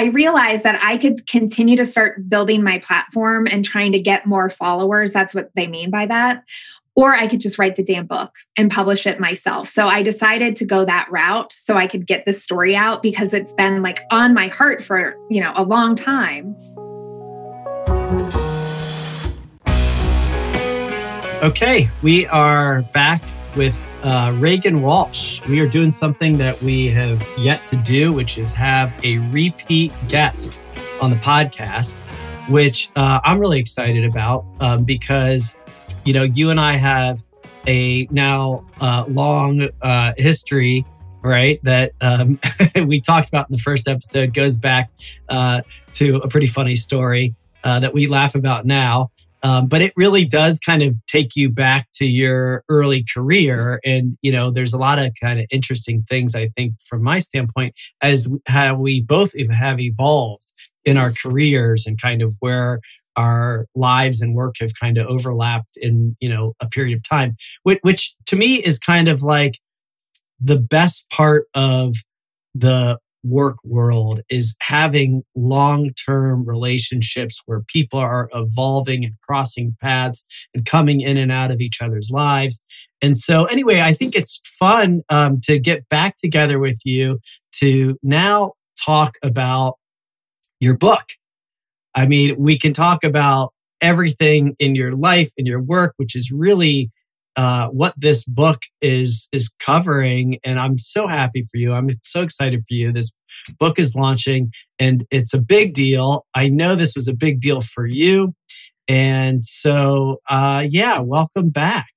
I realized that I could continue to start building my platform and trying to get more followers. That's what they mean by that. Or I could just write the damn book and publish it myself. So I decided to go that route so I could get this story out because it's been like on my heart for, you know, a long time. Okay, we are back with uh, Regan Walsh. We are doing something that we have yet to do, which is have a repeat guest on the podcast, which uh, I'm really excited about um, because, you know, you and I have a now uh, long uh, history, right? That um, we talked about in the first episode goes back uh, to a pretty funny story uh, that we laugh about now. Um, but it really does kind of take you back to your early career. And, you know, there's a lot of kind of interesting things, I think, from my standpoint, as how we both have evolved in our careers and kind of where our lives and work have kind of overlapped in, you know, a period of time, which, which to me is kind of like the best part of the work world is having long term relationships where people are evolving and crossing paths and coming in and out of each other's lives. And so, anyway, I think it's fun um, to get back together with you to now talk about your book. I mean, we can talk about everything in your life, in your work, which is really uh, what this book is is covering and i'm so happy for you. I'm so excited for you. This book is launching and it's a big deal. I know this was a big deal for you and so uh, yeah welcome back.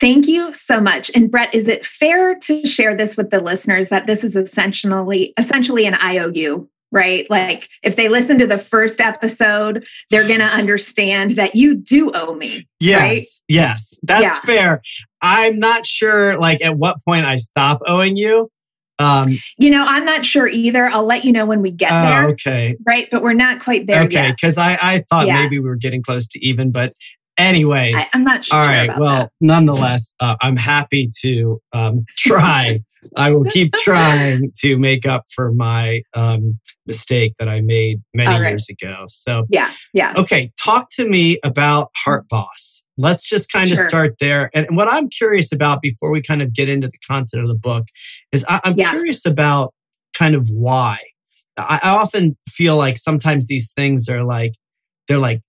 Thank you so much. And Brett, is it fair to share this with the listeners that this is essentially essentially an IOU right? Like if they listen to the first episode, they're going to understand that you do owe me. Yes. Right? Yes. That's yeah. fair. I'm not sure like at what point I stop owing you. Um, you know, I'm not sure either. I'll let you know when we get oh, there. Okay. Right. But we're not quite there okay, yet. Because I, I thought yeah. maybe we were getting close to even, but anyway. I, am not sure. All right. well, that. nonetheless, uh, I'm happy to um, try I will keep trying to make up for my um, mistake that I made many right. years ago. So, yeah, yeah. Okay, talk to me about Heart Boss. Let's just kind of start there. And what I'm curious about before we kind of get into the content of the book is I, am yeah. curious about kind of why. I, I often feel like sometimes these things are like, they're like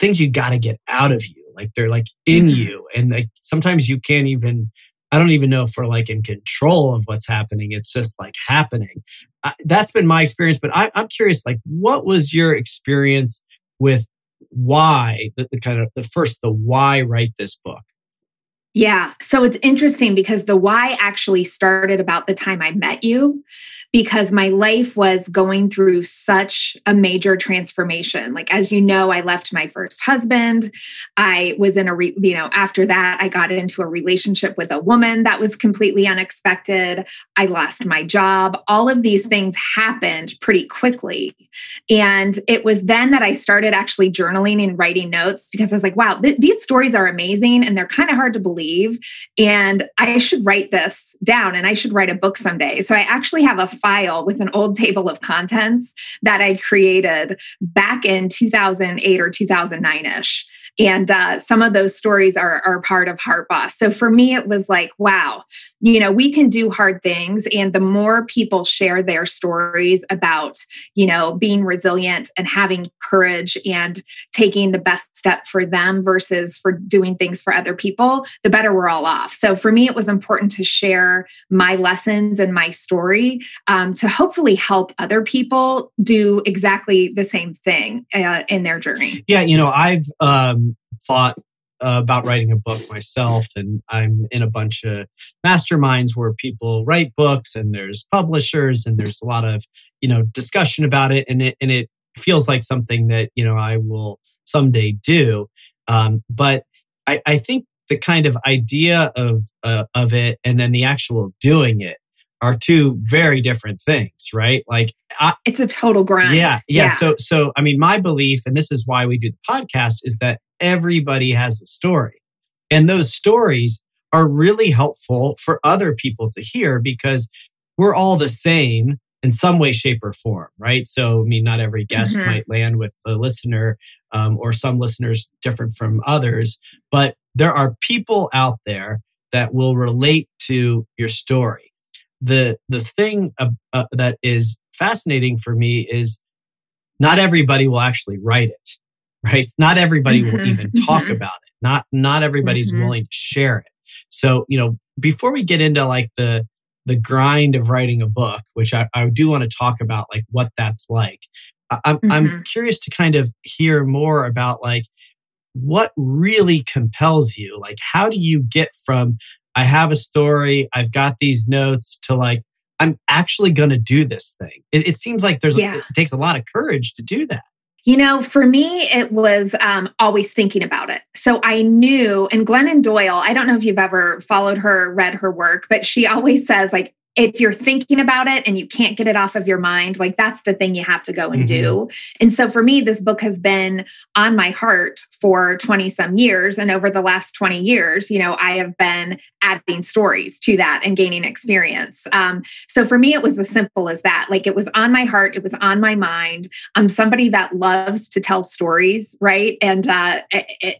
things you got to get out of you. Like they're like in mm-hmm. you. And like sometimes you can't even I don't even know if we're like in control of what's happening. It's just like happening. Uh, that's been my experience. But I, am curious, like, what was your experience with why the, the kind of the first the why write this book? Yeah. So it's interesting because the why actually started about the time I met you because my life was going through such a major transformation. Like, as you know, I left my first husband. I was in a, re- you know, after that, I got into a relationship with a woman that was completely unexpected. I lost my job. All of these things happened pretty quickly. And it was then that I started actually journaling and writing notes because I was like, wow, th- these stories are amazing and they're kind of hard to believe. And I should write this down and I should write a book someday. So I actually have a file with an old table of contents that I created back in 2008 or 2009 ish. And uh, some of those stories are, are part of Heart Boss. So for me, it was like, wow, you know, we can do hard things. And the more people share their stories about, you know, being resilient and having courage and taking the best step for them versus for doing things for other people, the better we're all off. So for me, it was important to share my lessons and my story um, to hopefully help other people do exactly the same thing uh, in their journey. Yeah, you know, I've um, thought uh, about writing a book myself, and I'm in a bunch of masterminds where people write books, and there's publishers, and there's a lot of you know discussion about it, and it and it feels like something that you know I will someday do. Um, but I, I think the kind of idea of uh, of it, and then the actual doing it are two very different things, right? Like I, it's a total grind. Yeah, yeah, yeah. So so I mean my belief and this is why we do the podcast is that everybody has a story. And those stories are really helpful for other people to hear because we're all the same in some way, shape, or form, right? So, I mean, not every guest mm-hmm. might land with the listener, um, or some listeners different from others, but there are people out there that will relate to your story. The the thing uh, uh, that is fascinating for me is not everybody will actually write it, right? Not everybody mm-hmm. will even talk mm-hmm. about it. Not not everybody's mm-hmm. willing to share it. So, you know, before we get into like the the grind of writing a book, which I, I do want to talk about, like what that's like. I'm mm-hmm. I'm curious to kind of hear more about like what really compels you. Like, how do you get from I have a story, I've got these notes to like I'm actually going to do this thing. It, it seems like there's yeah. it takes a lot of courage to do that. You know, for me, it was um, always thinking about it. So I knew, and Glennon Doyle, I don't know if you've ever followed her, read her work, but she always says, like, if you're thinking about it and you can't get it off of your mind, like that's the thing you have to go and mm-hmm. do. And so for me, this book has been on my heart for 20 some years. And over the last 20 years, you know, I have been adding stories to that and gaining experience. Um, so for me, it was as simple as that. Like it was on my heart, it was on my mind. I'm somebody that loves to tell stories, right? And uh,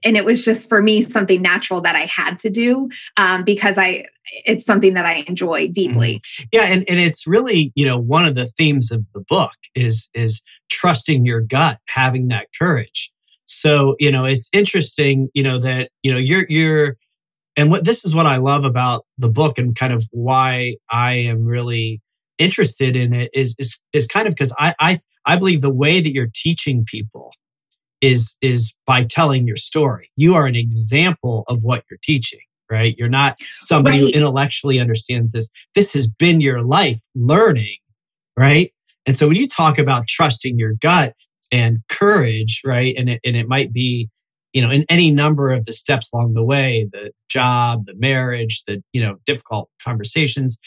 and it was just for me something natural that I had to do um, because I it's something that I enjoy deeply. Yeah, and, and it's really, you know, one of the themes of the book is is trusting your gut, having that courage. So, you know, it's interesting, you know, that, you know, you're you're and what this is what I love about the book and kind of why I am really interested in it is is is kind of because I I I believe the way that you're teaching people is is by telling your story. You are an example of what you're teaching right? You're not somebody right. who intellectually understands this. This has been your life learning, right? And so when you talk about trusting your gut and courage, right? And it, and it might be, you know, in any number of the steps along the way, the job, the marriage, the, you know, difficult conversations,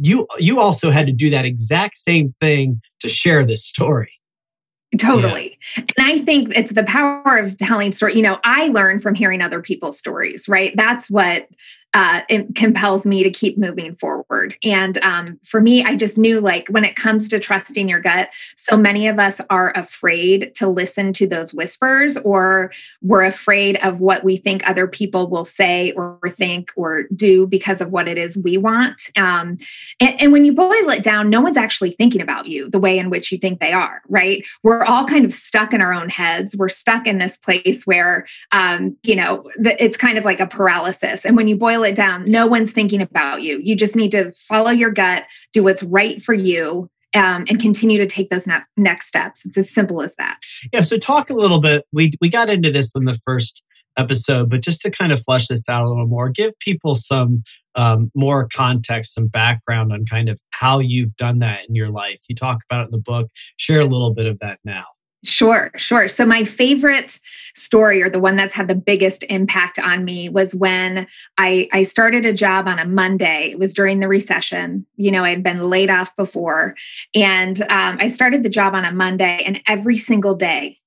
you you also had to do that exact same thing to share this story Totally. Yeah. And I think it's the power of telling story. You know, I learn from hearing other people's stories, right? That's what uh, it compels me to keep moving forward. And um, for me, I just knew like when it comes to trusting your gut, so many of us are afraid to listen to those whispers, or we're afraid of what we think other people will say or think or do because of what it is we want. Um, and, and when you boil it down, no one's actually thinking about you the way in which you think they are, right? We're all kind of stuck in our own heads. We're stuck in this place where, um, you know, the, it's kind of like a paralysis. And when you boil it down. No one's thinking about you. You just need to follow your gut, do what's right for you, um, and continue to take those ne- next steps. It's as simple as that. Yeah. So talk a little bit. We we got into this in the first episode, but just to kind of flesh this out a little more, give people some um, more context, some background on kind of how you've done that in your life. You talk about it in the book. Share a little bit of that now. Sure, sure. So, my favorite story, or the one that's had the biggest impact on me, was when I, I started a job on a Monday. It was during the recession. You know, I had been laid off before. And um, I started the job on a Monday, and every single day,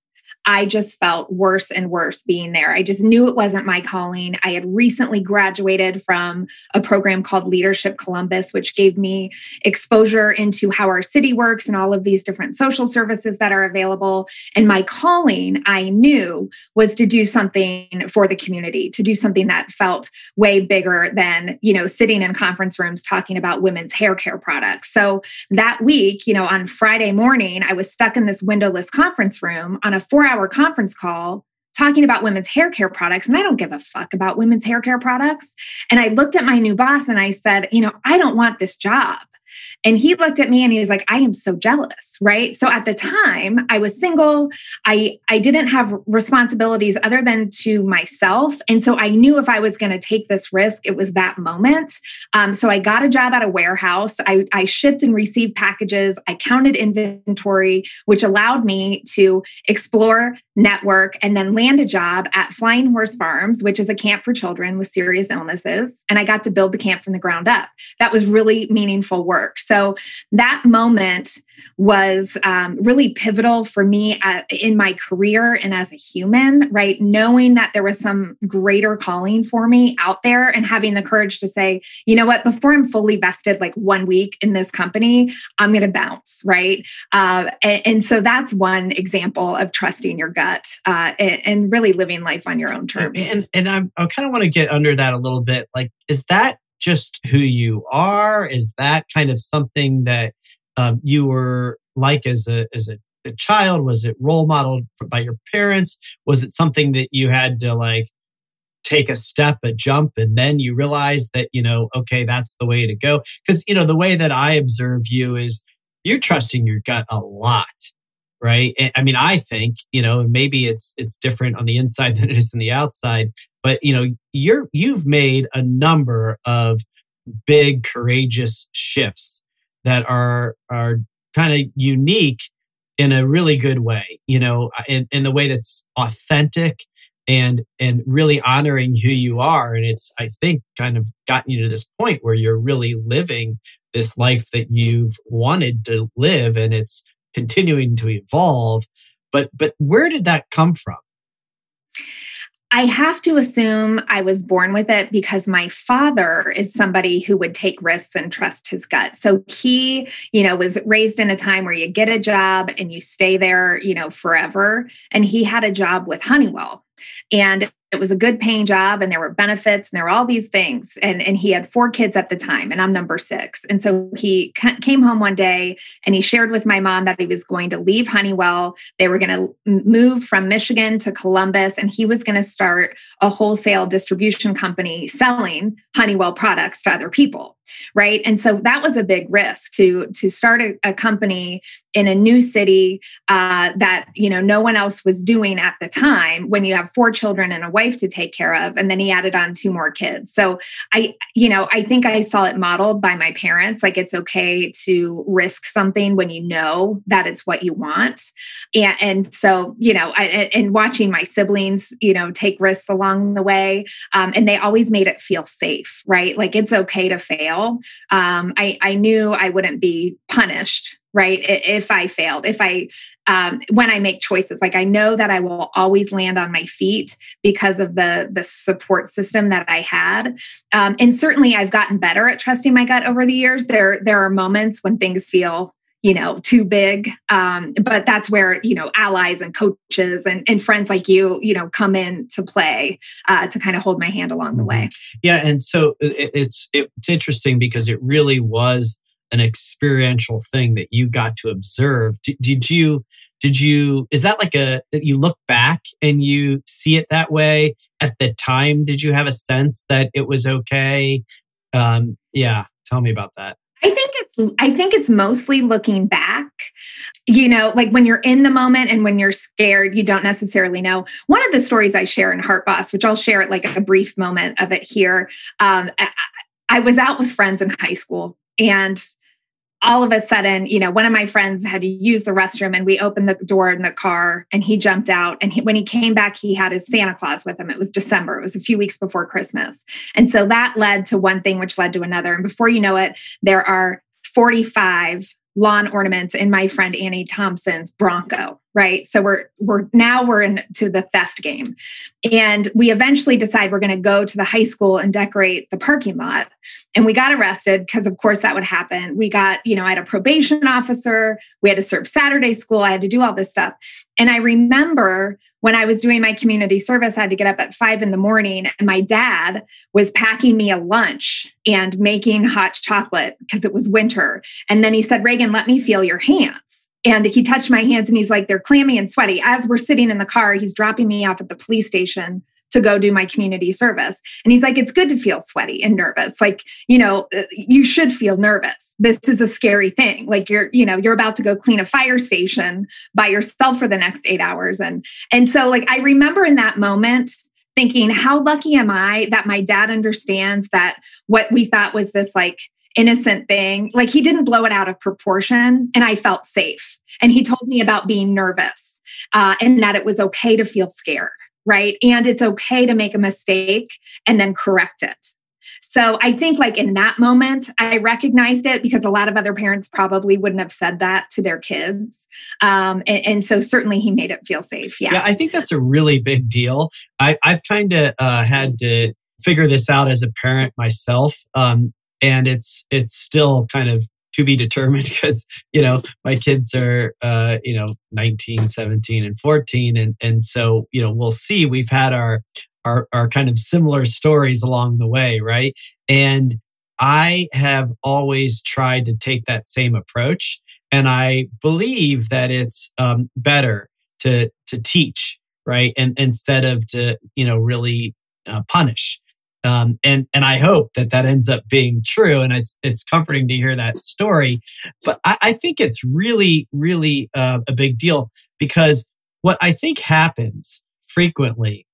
I just felt worse and worse being there. I just knew it wasn't my calling. I had recently graduated from a program called Leadership Columbus, which gave me exposure into how our city works and all of these different social services that are available. And my calling, I knew, was to do something for the community, to do something that felt way bigger than, you know, sitting in conference rooms talking about women's hair care products. So that week, you know, on Friday morning, I was stuck in this windowless conference room on a four hour hour conference call talking about women's hair care products and I don't give a fuck about women's hair care products. And I looked at my new boss and I said, you know, I don't want this job. And he looked at me and he was like, I am so jealous, right? So at the time, I was single. I I didn't have responsibilities other than to myself. And so I knew if I was going to take this risk, it was that moment. Um, so I got a job at a warehouse. I, I shipped and received packages. I counted inventory, which allowed me to explore, network, and then land a job at Flying Horse Farms, which is a camp for children with serious illnesses. And I got to build the camp from the ground up. That was really meaningful work work. So that moment was um, really pivotal for me at, in my career and as a human, right? Knowing that there was some greater calling for me out there and having the courage to say, you know what, before I'm fully vested, like one week in this company, I'm going to bounce, right? Uh, and, and, so that's one example of trusting your gut uh, and, and, really living life on your own terms. And, and I'm, I kind of want to get under that a little bit. Like, is that just who you are? Is that kind of something that um, you were like as a as a, a child? Was it role modeled by your parents? Was it something that you had to like take a step, a jump, and then you realize that you know, okay, that's the way to go? Because you know, the way that I observe you is you're trusting your gut a lot right? I mean i think you know maybe it's it's different on the inside than it is on the outside but you know you're you've made a number of big courageous shifts that are are kind of unique in a really good way you know uh, in, in the way that's authentic and and really honoring who you are and it's i think kind of gotten you to this point where you're really living this life that you've wanted to live and it's continuing to evolve but but where did that come from I have to assume I was born with it because my father is somebody who would take risks and trust his gut. So he, you know, was raised in a time where you get a job and you stay there, you know, forever. And he had a job with Honeywell. And it was a good paying job and there were benefits and there were all these things. And and he had four kids at the time and I'm number 6 and so he came home one day and he shared with my mom that he was going to leave Honeywell. They were going to move from Michigan to Columbus and he was going to start a wholesale distribution company selling Honeywell products to other people right? And so that was a big risk to to start a, a company in a new city uh, that you know no one else was doing at the time when you have four children and a wife to take care of and then he added on two more kids. So i you know i think i saw it modeled by my parents like it's okay to risk something when you know that it's what you want. And, and so you know I, and watching my siblings you know take risks along the way um, and they always made it feel safe right? Like it's okay to fail um, I, I knew i wouldn't be punished right if i failed if i um, when i make choices. Like i know that i will always land on my feet because of the the support system that i had. Um, and certainly i've gotten better at trusting my gut over the years. There there are moments when things feel you know too big. Um, but that's where you know allies and coaches and, and friends like you you know come in to play uh, to kind of hold my hand along the mm-hmm. way. Yeah and so it, it's it, it's interesting because it really was an experiential thing that you got to observe. D- did you did you is that like a you look back and you see it that way? At the time did you have a sense that it was okay? Um yeah tell me about that I think it's I think it's mostly looking back. You know, like when you're in the moment and when you're scared, you don't necessarily know. One of the stories I share in Heart Boss, which I'll share at like a brief moment of it here. Um, I, I was out with friends in high school and all of a sudden, you know, one of my friends had to use the restroom and we opened the door in the car and he jumped out. And he, when he came back, he had his Santa Claus with him. It was December, it was a few weeks before Christmas. And so that led to one thing, which led to another. And before you know it, there are 45 lawn ornaments in my friend Annie Thompson's Bronco, right? So we're we're now we're into the theft game. And we eventually decide we're going to go to the high school and decorate the parking lot. And we got arrested because of course that would happen. We got, you know, I had a probation officer, we had to serve Saturday school, I had to do all this stuff. And I remember when I was doing my community service, I had to get up at five in the morning, and my dad was packing me a lunch and making hot chocolate because it was winter. And then he said, Regan, let me feel your hands. And he touched my hands and he's like, they're clammy and sweaty. As we're sitting in the car, he's dropping me off at the police station to go do my community service. And he's like, it's good to feel sweaty and nervous. Like, you know, uh, you should feel nervous. This is a scary thing. Like you're, you know, you're about to go clean a fire station by yourself for the next eight hours. And and so like I remember in that moment thinking, how lucky am I that my dad understands that what we thought was this like innocent thing, like he didn't blow it out of proportion and I felt safe. And he told me about being nervous uh, and that it was okay to feel scared right? And it's okay to make a mistake and then correct it. So I think like in that moment, I recognized it because a lot of other parents probably wouldn't have said that to their kids. Um, and, and, so certainly he made it feel safe. Yeah. Yeah, I think that's a really big deal. I, have kind of uh, had to figure this out as a parent myself. Um, and it's it's still kind of to be determined because you know my kids are uh, you know 19 17 and 14 and and so you know we'll see. We've had our our, our kind of similar stories along the way right? And i have always tried to take that same approach and i believe that it's um, better to to teach right? And instead of to you know really uh, punish um, and and I hope that that ends up being true, and it's it's comforting to hear that story. But I, I think it's really really uh, a big deal because what I think happens frequently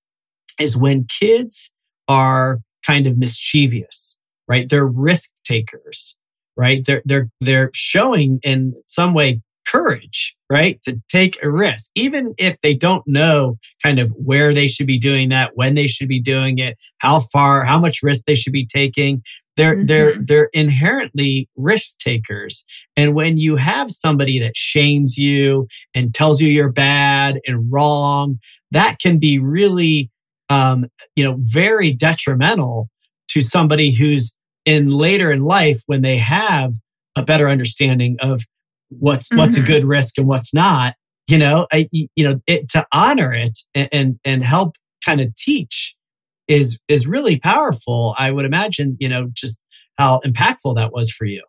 is when kids are kind of mischievous, right? They're risk takers, right? They're they're they're showing in some way courage, right? To take a risk, even if they don't know kind of where they should be doing that, when they should be doing it, how far, how much risk they should be taking. They're, mm-hmm. they're, they're inherently risk takers. And when you have somebody that shames you and tells you you're bad and wrong, that can be really, um, you know, very detrimental to somebody who's in later in life when they have a better understanding of what's mm-hmm. what's a mm-hmm. good risk and what's not you know I, you know it, to honor it and, and and help kind of teach is is really powerful i would imagine you know just how impactful that was for you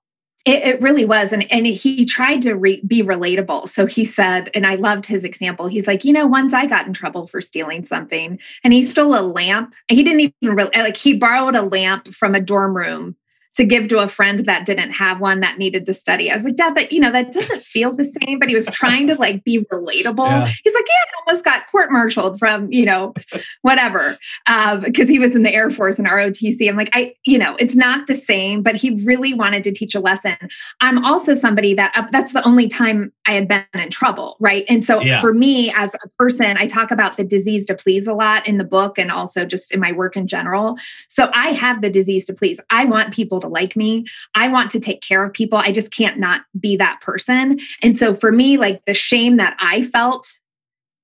it, it, really was. And, and he tried to re- be relatable. So he said, and I loved his example. He's like, you know, once I got in trouble for stealing something and he stole a lamp. He didn't even really, like, he borrowed a lamp from a dorm room to give to a friend that didn't have one that needed to study. I was like, Dad, that you know, that doesn't feel the same. But he was trying to like be relatable. Yeah. He's like, Yeah, I almost got court-martialed from, you know, whatever. because um, he was in the Air Force and ROTC. I'm like, I, you know, it's not the same, but he really wanted to teach a lesson. I'm also somebody that uh, that's the only time I had been in trouble, right? And so yeah. for me as a person, I talk about the disease to please a lot in the book and also just in my work in general. So I have the disease to please. I want people to like me. I want to take care of people. I just can't not be that person. And so for me, like the shame that I felt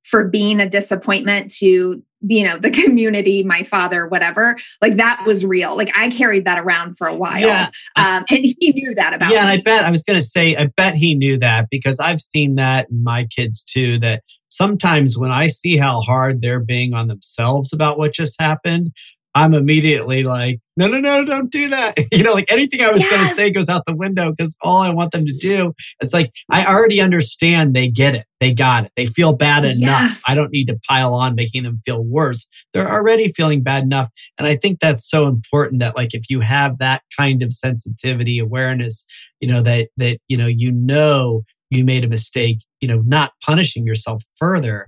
for being a disappointment to you know the community my father whatever like that was real like i carried that around for a while yeah. um, and he knew that about yeah me. and i bet i was going to say i bet he knew that because i've seen that in my kids too that sometimes when i see how hard they're being on themselves about what just happened I'm immediately like, no, no, no, don't do that. you know, like anything I was yes. going to say goes out the window because all I want them to do, it's like, I already understand they get it. They got it. They feel bad enough. Yes. I don't need to pile on making them feel worse. They're already feeling bad enough. And I think that's so important that like, if you have that kind of sensitivity, awareness, you know, that, that, you know, you know, you made a mistake, you know, not punishing yourself further.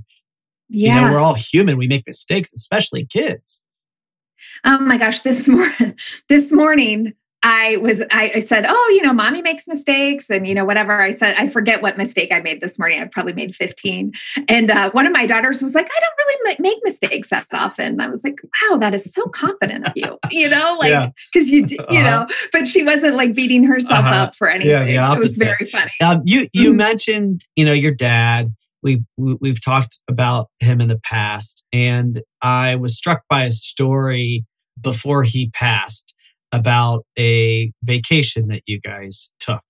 Yeah. You know, we're all human. We make mistakes, especially kids. Oh my gosh, this morning, this morning I was I, I, said, "Oh, you know, mommy makes mistakes and you know whatever." I said, I forget what mistake I made this morning. I've probably made 15. And uh, one of my daughters was like, "I don't really make mistakes that often." And I was like, "Wow, that is so confident of you." You know, like because yeah. you you uh-huh. know, but she wasn't like beating herself uh-huh. up for anything. Yeah, the opposite. it was very funny. Um, you you mm-hmm. mentioned, you know, your dad we've we've talked about him in the past and i was struck by a story before he passed about a vacation that you guys took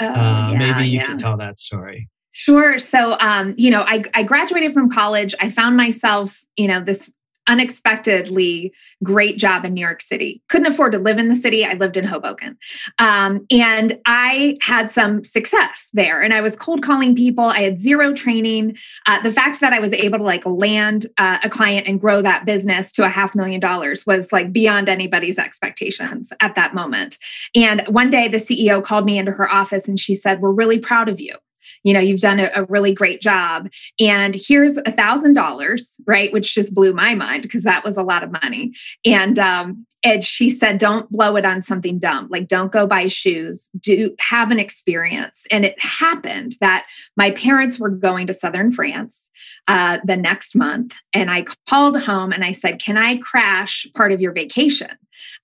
oh, uh, yeah, maybe you yeah. can tell that story Sure. So, um, you know, I, I graduated from college. I found myself, you know, this unexpectedly great job in New York City. Couldn't afford to live in the city. I lived in Hoboken. Um, and I had some success there. And I was cold calling people. I had zero training. Uh, the fact that I was able to like land uh, a client and grow that business to a half million dollars was like beyond anybody's expectations at that moment. And one day the CEO called me into her office and she said, We're really proud of you you know, you've done a, a really great job. And here's a thousand dollars, right? Which just blew my mind because that was a lot of money. And um, and she said, don't blow it on something dumb. Like, don't go buy shoes. Do have an experience. And it happened that my parents were going to Southern France uh, the next month. And I called home and I said, Can I crash part of your vacation?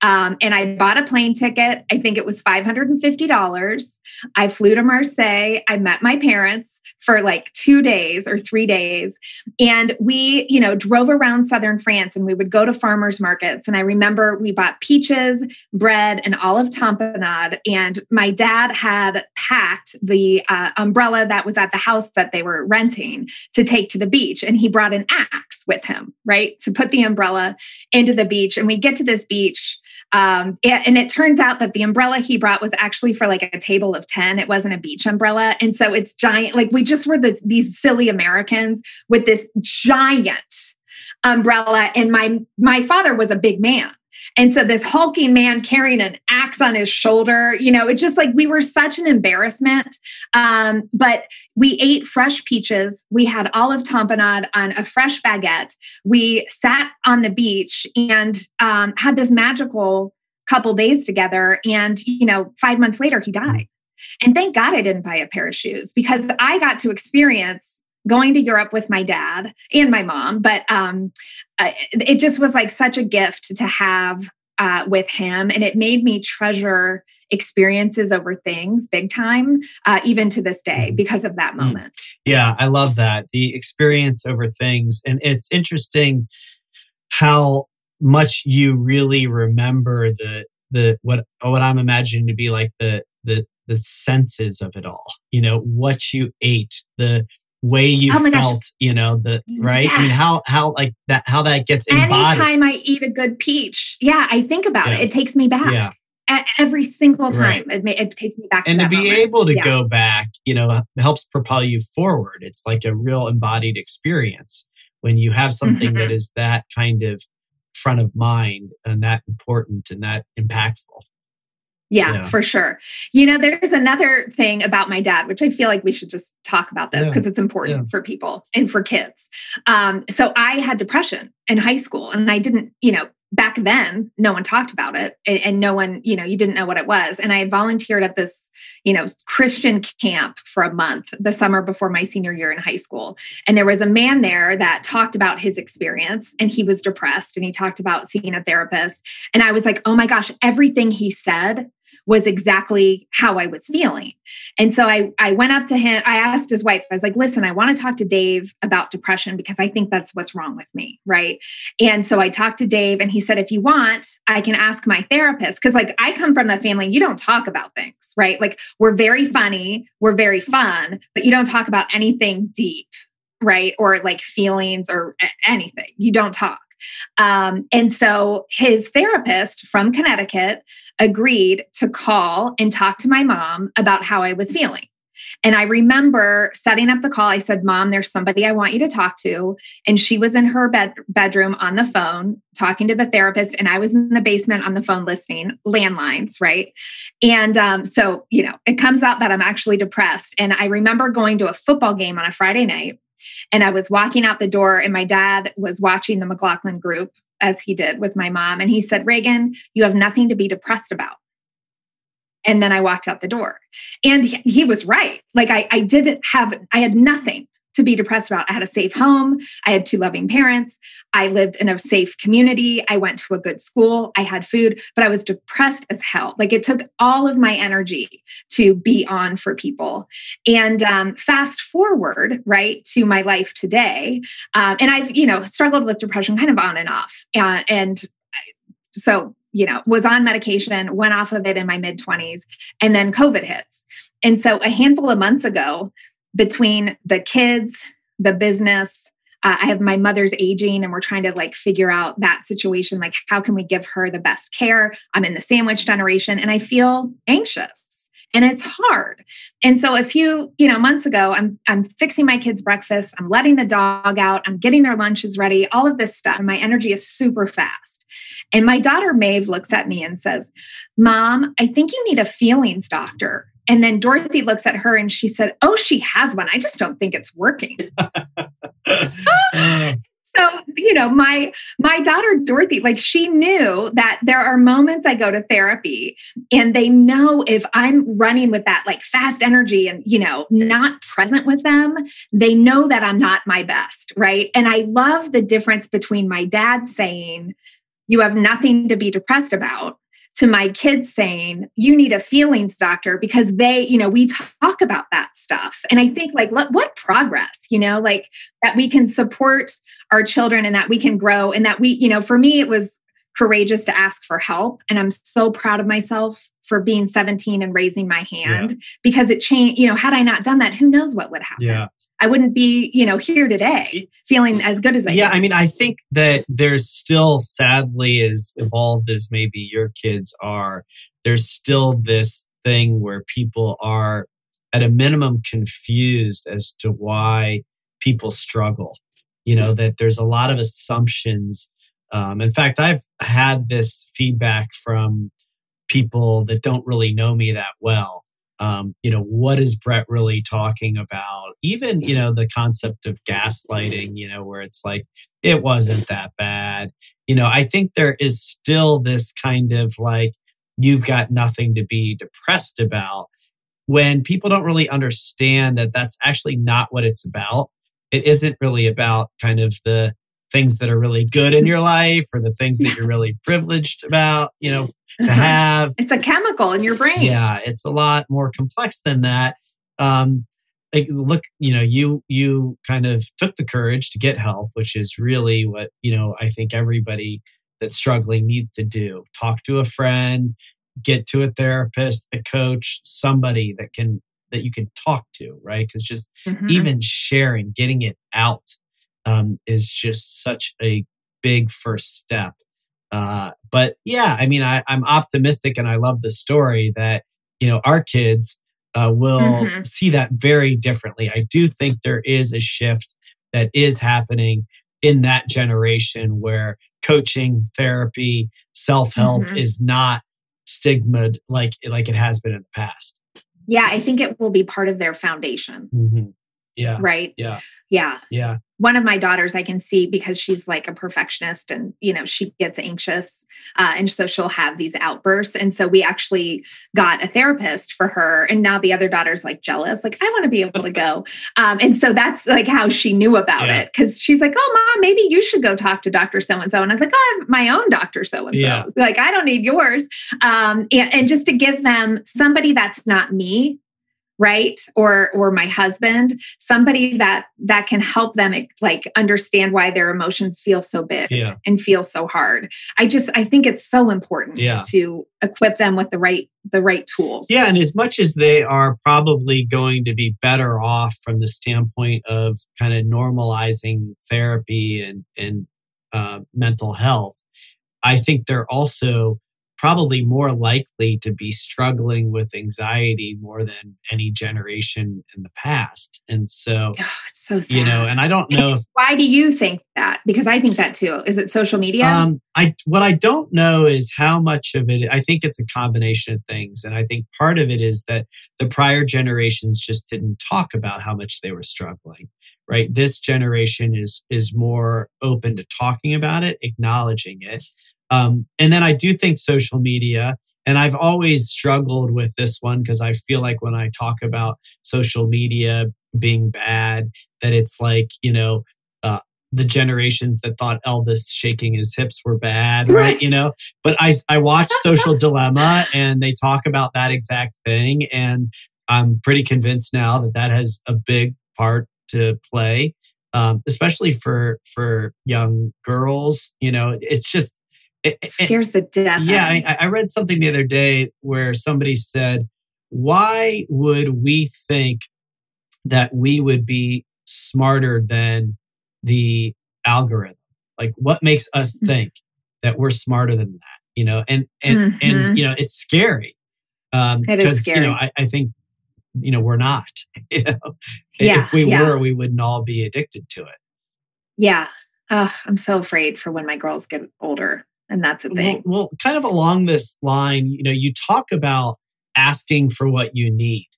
Um, and I bought a plane ticket. I think it was $550. I flew to Marseille. I met my parents for like two days or three days. And we, you know, drove around Southern France and we would go to farmers markets. And I remember we bought peaches, bread, and olive tamponade. And my dad had packed the uh, umbrella that was at the house that they were renting to take to the beach. And he brought an axe with him, right, to put the umbrella into the beach. And we get to this beach. Um, and it turns out that the umbrella he brought was actually for like a table of 10. It wasn't a beach umbrella. And so it's giant. Like we just were the, these silly Americans with this giant umbrella. And my my father was a big man. And so this hulking man carrying an axe on his shoulder, you know, it's just like we were such an embarrassment. Um, but we ate fresh peaches. We had olive tamponade on a fresh baguette. We sat on the beach and um, had this magical couple days together. And, you know, five months later, he died. And thank God I didn't buy a pair of shoes because I got to experience going to Europe with my dad and my mom, but um, uh, it just was like such a gift to have uh, with him. And it made me treasure experiences over things big time, uh, even to this day, mm-hmm. because of that mm. moment. Yeah, I love that. The experience over things. And it's interesting how much you really remember the the what what I'm imagining to be like the the the senses of it all. You know, what you ate, the way you oh felt, gosh. you know, the right. Yes. I mean, how how like that how that gets embodied. Anytime I eat a good peach, yeah, I think about yeah. it. It takes me back. Yeah. every single time, right. it, it, takes me back. And to, to be moment. able to yeah. go back, you know, helps propel you forward. It's like a real embodied experience when you have something mm-hmm. that is that kind of front of mind and that important and that impactful. Yeah, yeah, for sure. You know, there's another thing about my dad, which I feel like we should just talk about this because yeah. it's important yeah. for people and for kids. Um, so I had depression in high school and I didn't, you know, back then no one talked about it and, and, no one you know you didn't know what it was and i volunteered at this you know christian camp for a month the summer before my senior year in high school and there was a man there that talked about his experience and he was depressed and he talked about seeing a therapist and i was like oh my gosh everything he said was exactly how I was feeling. And so I, I went up to him. I asked his wife, I was like, listen, I want to talk to Dave about depression because I think that's what's wrong with me. Right. And so I talked to Dave and he said, if you want, I can ask my therapist. Cause like I come from a family, you don't talk about things, right? Like we're very funny, we're very fun, but you don't talk about anything deep right? Or like feelings or anything. You don't talk. Um, and so his therapist from Connecticut agreed to call and talk to my mom about how I was feeling. And I remember setting up the call. I said, Mom, there's somebody I want you to talk to. And she was in her bed- bedroom on the phone talking to the therapist. And I was in the basement on the phone listening, landlines, right? And um, so, you know, it comes out that I'm actually depressed. And I remember going to a football game on a Friday night. And I was walking out the door, and my dad was watching the McLaughlin group as he did with my mom. And he said, Regan, you have nothing to be depressed about. And then I walked out the door. And he, he was right. Like I, I didn't have, I had nothing to be depressed about. I had a safe home. I had two loving parents. I lived in a safe community. I went to a good school. I had food, but I was depressed as hell. Like it took all of my energy to be on for people. And um, fast forward, right, to my life today. Um, and I've, you know, struggled with depression kind of on and off. Uh, and so you know, was on medication, went off of it in my mid 20s, and then COVID hits. And so a handful of months ago, between the kids, the business, uh, I have my mother's aging and we're trying to like figure out that situation. Like, how can we give her the best care? I'm in the sandwich generation and I feel anxious and it's hard. And so a few, you know, months ago, I'm I'm fixing my kids' breakfast, I'm letting the dog out, I'm getting their lunches ready, all of this stuff. And my energy is super fast. And my daughter Maeve looks at me and says, Mom, I think you need a feelings doctor. And then Dorothy looks at her and she said, Oh, she has one. I just don't think it's working. So you know my my daughter dorothy like she knew that there are moments i go to therapy and they know if i'm running with that like fast energy and you know not present with them they know that i'm not my best right and i love the difference between my dad saying you have nothing to be depressed about to my kids saying you need a feelings doctor because they you know we talk about that stuff. And i think like what progress you know like that we can support our children and that we can grow and that we you know for me it was courageous to ask for help. And i'm so proud of myself for being 17 and raising my hand yeah. because it changed you know had i not done that who knows what would happen. Yeah I wouldn't be, you know, here today feeling as good as I Yeah, I mean, I think that there's still sadly as evolved as maybe your kids are, there's still this thing where people are at a minimum confused as to why people struggle. You know, that there's a lot of assumptions. Um, in fact, I've had this feedback from people that don't really know me that well um, you know what is brett really talking about? Even you know the concept of gaslighting you know where it's like it wasn't that bad. You know i think there is still this kind of like you've got nothing to be depressed about when people don't really understand that that's actually not what it's about. It isn't really about kind of the things that are really good in your life or the things that you're really privileged about, you know, to uh-huh. have. It's a chemical in your brain. Yeah, it's a lot more complex than that. Um, like, look, you know, you you kind of took the courage to get help, which is really what you know. I think everybody that's struggling needs to do: talk to a friend, get to a therapist, a coach, somebody that can that you can talk to, right? Because just mm-hmm. even sharing, getting it out um, is just such a big first step. Uh, but yeah, I mean, I, I'm optimistic and I love the story that, you know, our kids uh, will mm-hmm. see that very differently. I do think there is a shift that is happening in that generation where coaching, therapy, self help mm-hmm. is not stigma like like it has been in the past. Yeah, I think it will be part of their foundation. Mm-hmm. Yeah. Right. Yeah. Yeah. Yeah one of my daughters I can see because she's like a perfectionist and you know she gets anxious uh, and so she'll have these outbursts and so we actually got a therapist for her and now the other daughter's like jealous like I want to be able to go um, and so that's like how she knew about yeah. it because she's like oh mom maybe you should go talk to Dr. So and so and I was like oh I have my own Dr. So and so like I don't need yours um, and, and just to give them somebody that's not me right or or my husband somebody that that can help them like understand why their emotions feel so big yeah. and feel so hard i just i think it's so important yeah. to equip them with the right the right tools yeah and as much as they are probably going to be better off from the standpoint of kind of normalizing therapy and and uh, mental health i think they're also probably more likely to be struggling with anxiety more than any generation in the past. And so, oh, it's so sad. you know, and I don't know if, why do you think that? Because I think that too. Is it social media? Um, I what I don't know is how much of it. I think it's a combination of things, and I think part of it is that the prior generations just didn't talk about how much they were struggling. Right, this generation is is more open to talking about it, acknowledging it, um, and then I do think social media, and I've always struggled with this one because I feel like when I talk about social media being bad, that it's like, you know, uh, the generations that thought Elvis shaking his hips were bad, right? You know, but I, I watched Social Dilemma and they talk about that exact thing. And I'm pretty convinced now that that has a big part to play. Um, especially for for young girls, you know, it's just it, scares the death. Yeah, I, I read something the other day where somebody said, "Why would we think that we would be smarter than the algorithm? Like, what makes us mm-hmm. think that we're smarter than that? You know, and and mm-hmm. and you know, it's scary. Um, it is. You know, I, I think you know we're not. You know, yeah, if we yeah. were, we wouldn't all be addicted to it. Yeah, uh, I'm so afraid for when my girls get older and that's a thing. Well, well, kind of along this line, you know, you talk about asking for what you need,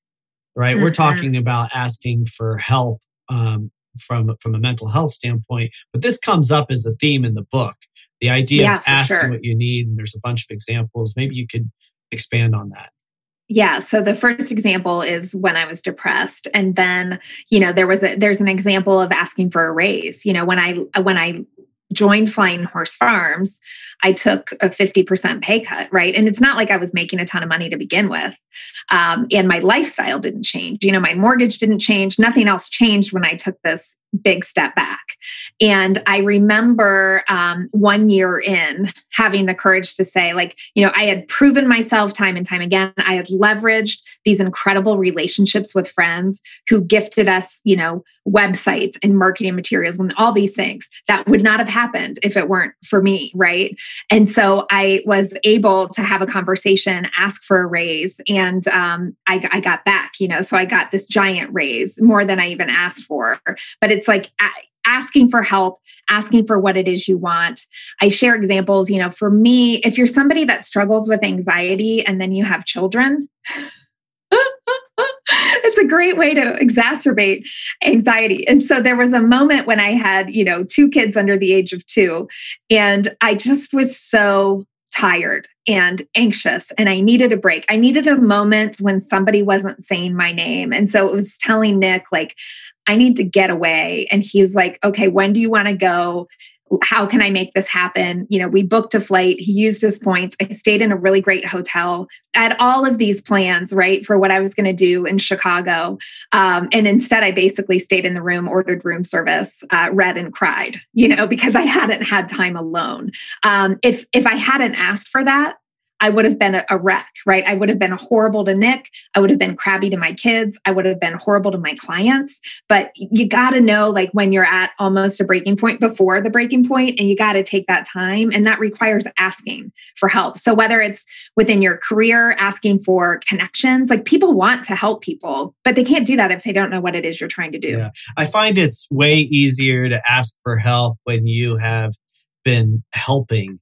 right? Mm-hmm. We're talking about asking for help um, from from a mental health standpoint, but this comes up as a theme in the book. The idea yeah, of asking sure. what you need, and there's a bunch of examples. Maybe you could expand on that. Yeah. So the first example is when I was depressed. And then, you know, there was a there's an example of asking for a raise. You know, when I when I joined Flying Horse Farms, I took a 50% pay cut, right? And it's not like I was making a ton of money to begin with. Um, and my lifestyle didn't change. You know, my mortgage didn't change. Nothing else changed when I took this big step back. And I remember um, one year in having the courage to say, like, you know, I had proven myself time and time again. I had leveraged these incredible relationships with friends who gifted us, you know, websites and marketing materials and all these things that would not have happened if it weren't for me. Right. And so I was able to have a conversation, ask for a raise, and um, I, I got back, you know, so I got this giant raise more than I even asked for. But it's like, asking for help, asking for what it is you want. I share examples, you know, for me, if you're somebody that struggles with anxiety and then you have children, it's a great way to exacerbate anxiety. And so there was a moment when I had, you know, two kids under the age of two, and I just was so tired and anxious and I needed a break. I needed a moment when somebody wasn't saying my name. And so it was telling Nick, like, I need to get away. And he's like, okay, when do you want to go? How can I make this happen? You know, we booked a flight. He used his points. I stayed in a really great hotel. I had all of these plans, right, for what I was going to do in Chicago. Um, and instead, I basically stayed in the room, ordered room service, uh, read and cried, you know, because I hadn't had time alone. Um, if if I hadn't asked for that, I would have been a, wreck, right? I would have been horrible to Nick. I would have been crabby to my kids. I would have been horrible to my clients. But you got to know, like, when you're at almost a breaking point before the breaking point, and you got to take that time. And that requires asking for help. So, whether it's within your career, asking for connections, like people want to help people, but they can't do that if they don't know what it is you're trying to do. Yeah. I find it's way easier to ask for help when you have been helping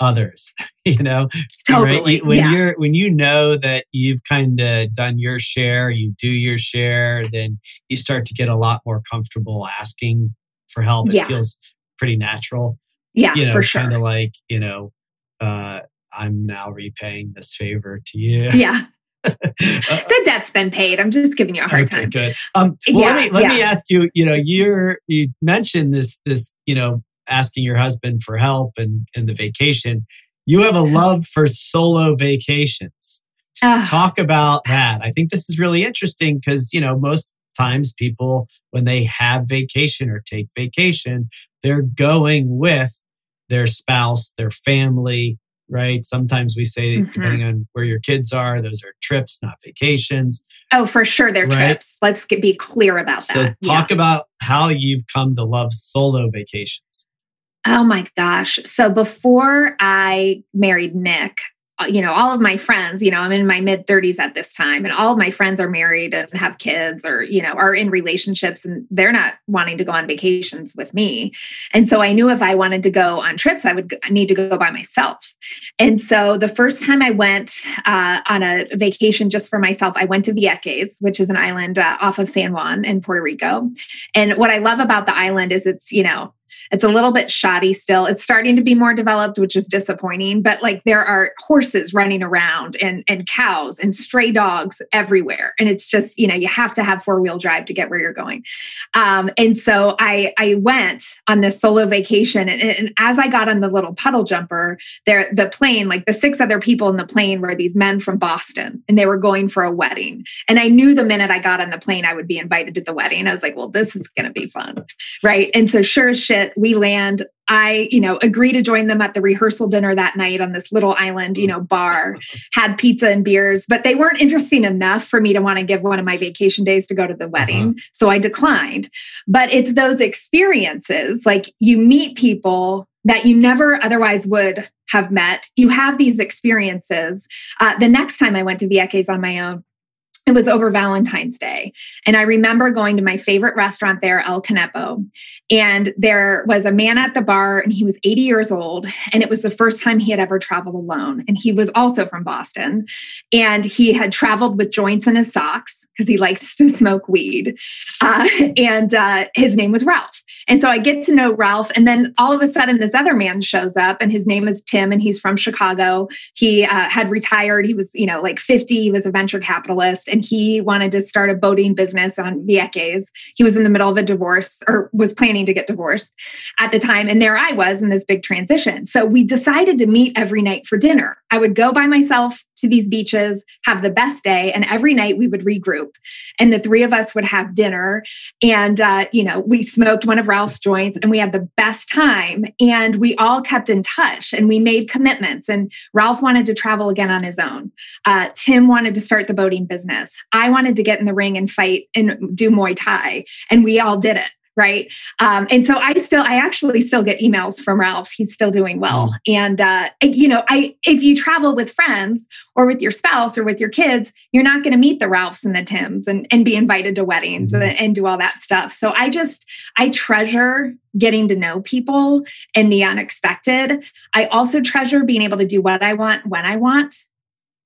others you know totally right? when yeah. you're when you know that you've kind of done your share you do your share then you start to get a lot more comfortable asking for help it yeah. feels pretty natural yeah you know for sure kind of like you know uh i'm now repaying this favor to you yeah the debt's been paid. I'm just giving you a hard okay, time. Good. Um, well, yeah, let me let yeah. me ask you. You know, you're you mentioned this this you know asking your husband for help and, and the vacation. You have a love for solo vacations. Uh, Talk about that. I think this is really interesting because, you know, most times people, when they have vacation or take vacation, they're going with their spouse, their family, right? Sometimes we say, mm-hmm. depending on where your kids are, those are trips, not vacations. Oh, for sure, they're right? trips. Let's get, be clear about that. So, talk yeah. about how you've come to love solo vacations. Oh my gosh. So before I married Nick, uh, you know, all of my friends, you know, I'm in my mid 30s at this time, and all of my friends are married and have kids or, you know, are in relationships and they're not wanting to go on vacations with me. And so I knew if I wanted to go on trips, I would need to go by myself. And so the first time I went uh, on a vacation just for myself, I went to Vieques, which is an island uh, off of San Juan in Puerto Rico. And what I love about the island is it's, you know, it's a little bit shoddy still. It's starting to be more developed, which is disappointing, but like there are horses running around and and cows and stray dogs everywhere. And it's just, you know, you have to have four-wheel drive to get where you're going. Um, and so I I went on this solo vacation and, and as I got on the little puddle jumper, there the plane, like the six other people in the plane were these men from Boston and they were going for a wedding. And I knew the minute I got on the plane I would be invited to the wedding. I was like, well, this is gonna be fun. Right. And so sure as shit, we land I, you know, agree to join them at the rehearsal dinner that night on this little island, you know, bar, had pizza and beers, but they weren't interesting enough for me to want to give one of my vacation days to go to the wedding. Uh-huh. So I declined. But it's those experiences, like you meet people that you never otherwise would have met. You have these experiences. Uh, the next time I went to Vieques on my own, it was over Valentine's Day. And I remember going to my favorite restaurant there, El Quenepo. And there was a man at the bar, and he was 80 years old. And it was the first time he had ever traveled alone. And he was also from Boston. And he had traveled with joints in his socks because he likes to smoke weed. Uh, and uh, his name was Ralph. And so I get to know Ralph. And then all of a sudden, this other man shows up, and his name is Tim, and he's from Chicago. He uh, had retired. He was, you know, like 50. He was a venture capitalist and he wanted to start a boating business on Vieques. He was in the middle of a divorce or was planning to get divorced at the time. And there I was in this big transition. So we decided to meet every night for dinner. I would go by myself to these beaches, have the best day, and every night we would regroup. And the three of us would have dinner. And, uh, you know, we smoked one of Ralph's joints and we had the best time. And we all kept in touch and we made commitments. And Ralph wanted to travel again on his own. Uh, Tim wanted to start the boating business. I wanted to get in the ring and fight and do Muay Thai. And we all did it right? Um, and so i still i actually still get emails from ralph. He's still doing well. Mm. and uh, you know i if you travel with friends or with your spouse or with your kids you're not going to meet the ralphs and the tims and, and be invited to weddings mm-hmm. and, and do all that stuff. So i just i treasure getting to know people and the unexpected. I also treasure being able to do what i want when i want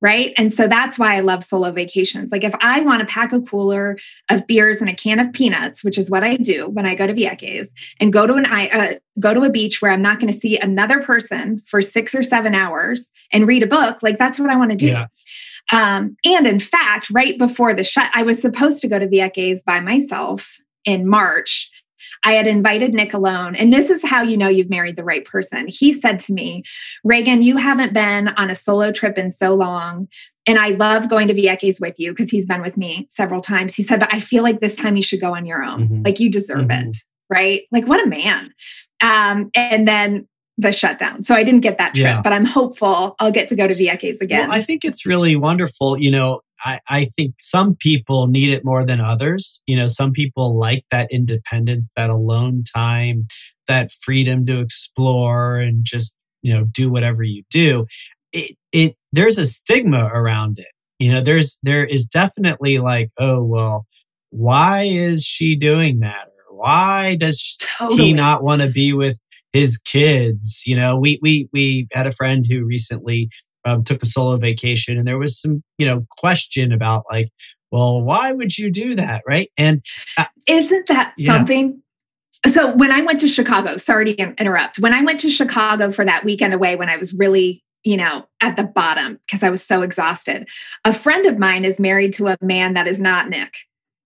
right? And so that's why I love solo vacations. Like if I want to pack a cooler of beers and a can of peanuts, which is what I do when I go to Vieques, and go to an uh, go to a beach where I'm not going to see another person for six or seven hours and read a book, like that's what I want to do. Yeah. Um, and in fact, right before the shut, I was supposed to go to Vieques by myself in March I had invited Nick alone. And this is how you know you've married the right person. He said to me, Regan, you haven't been on a solo trip in so long. And I love going to Vieques with you because he's been with me several times. He said, but I feel like this time you should go on your own. Mm-hmm. Like you deserve mm-hmm. it. Right. Like what a man. Um, and then the shutdown. So I didn't get that trip, yeah. but I'm hopeful I'll get to go to Vieques again. Well, I think it's really wonderful. You know, I, I think some people need it more than others. You know, some people like that independence, that alone time, that freedom to explore and just, you know, do whatever you do. It, it, there's a stigma around it. You know, there's, there is definitely like, oh, well, why is she doing that? Or why does totally. he not want to be with his kids? You know, we, we, we had a friend who recently um, took a solo vacation and there was some you know question about like well why would you do that right and uh, isn't that yeah. something so when i went to chicago sorry to interrupt when i went to chicago for that weekend away when i was really you know at the bottom because i was so exhausted a friend of mine is married to a man that is not nick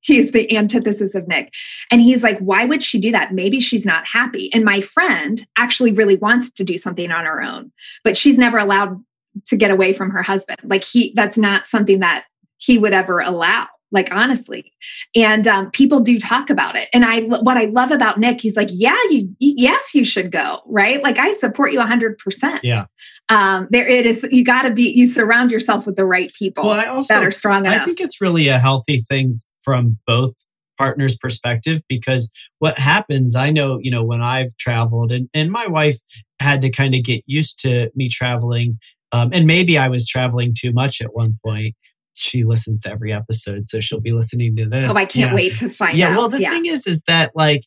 he's the antithesis of Nick. And he's like, why would she do that? Maybe she's not happy. And my friend actually really wants to do something on her own, but she's never allowed to get away from her husband. Like he, that's not something that he would ever allow. Like honestly, and um, people do talk about it. And I, what I love about Nick, he's like, yeah, you, yes, you should go, right? Like I support you a hundred percent. Yeah. Um, there it is. You got to be. You surround yourself with the right people well, I also, that are strong enough. I think it's really a healthy thing from both partner's perspective because what happens i know you know when i've traveled and, and my wife had to kind of get used to me traveling um, and maybe I was traveling too much at one point. She listens to every episode, so she'll be listening to this. Oh, I can't yeah. wait to find yeah, out. Yeah, well, the yeah. thing is, is that like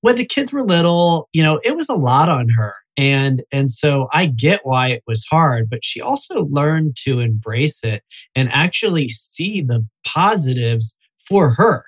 when the kids were little, you know, it was a lot on her. And and so I get why it was hard, but she also learned to embrace it and actually see the positives for her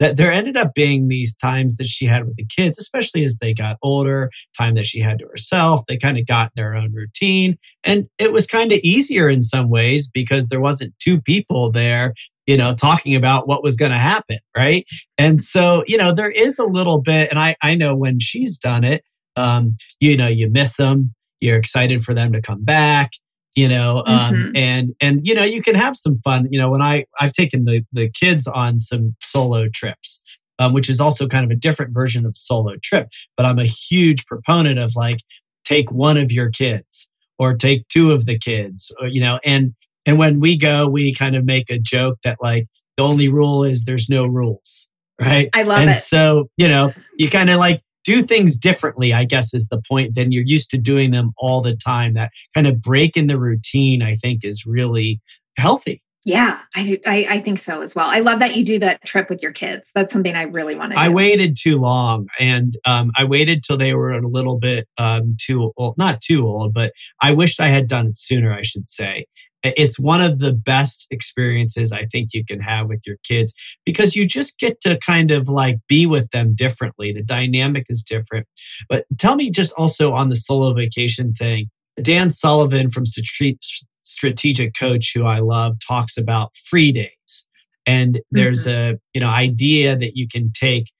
that there ended up being these times that she had with the kids, especially as they got older, time that she had to herself. They kind of got their own routine. And it was kind of easier in some ways because there wasn't two people there, you know, talking about what was going to happen. Right. And so, you know, there is a little bit, and I, I know when she's done it, um, you know, you miss them. You're excited for them to come back you know um, mm-hmm. and and you know you can have some fun you know when i i've taken the the kids on some solo trips um, which is also kind of a different version of solo trip but i'm a huge proponent of like take one of your kids or take two of the kids or, you know and and when we go we kind of make a joke that like the only rule is there's no rules right i love and it so you know you kind of like do things differently, I guess is the point, than you're used to doing them all the time. That kind of break in the routine, I think, is really healthy. Yeah, I, I, I think so as well. I love that you do that trip with your kids. That's something I really want to. I waited too long, and um, I waited till they were a little bit um, too old, not too old, but I wished I had done it sooner. I should say. It's one of the best experiences I think you can have with your kids because you just get to kind of like be with them differently. The dynamic is different. But tell me just also on the solo vacation thing, Dan Sullivan from strategic coach who I love talks about free days. And there's mm-hmm. a you know idea that you can take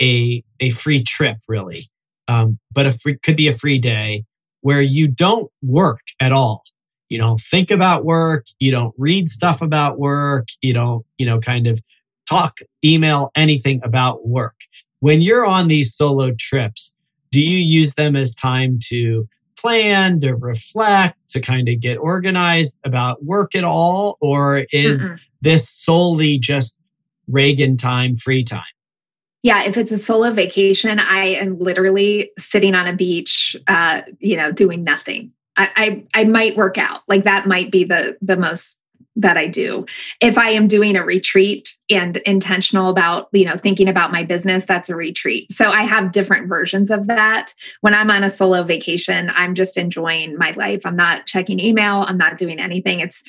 a a free trip really, um, but a free, could be a free day where you don't work at all. You don't think about work. You don't read stuff about work. You don't you know kind of talk, email anything about work. When you're on these solo trips, do you use them as time to plan, to reflect, to kind of get organized about work at all? Or is Mm-mm. this solely just Regan time, free time? Yeah, if it's a solo vacation, I am literally sitting on a beach, uh, you know, doing nothing. I, I I might work out. Like that might be the the most that I do. If I am doing a retreat and intentional about, you know, thinking about my business, that's a retreat. So I have different versions of that. When I'm on a solo vacation, I'm just enjoying my life. I'm not checking email, I'm not doing anything. It's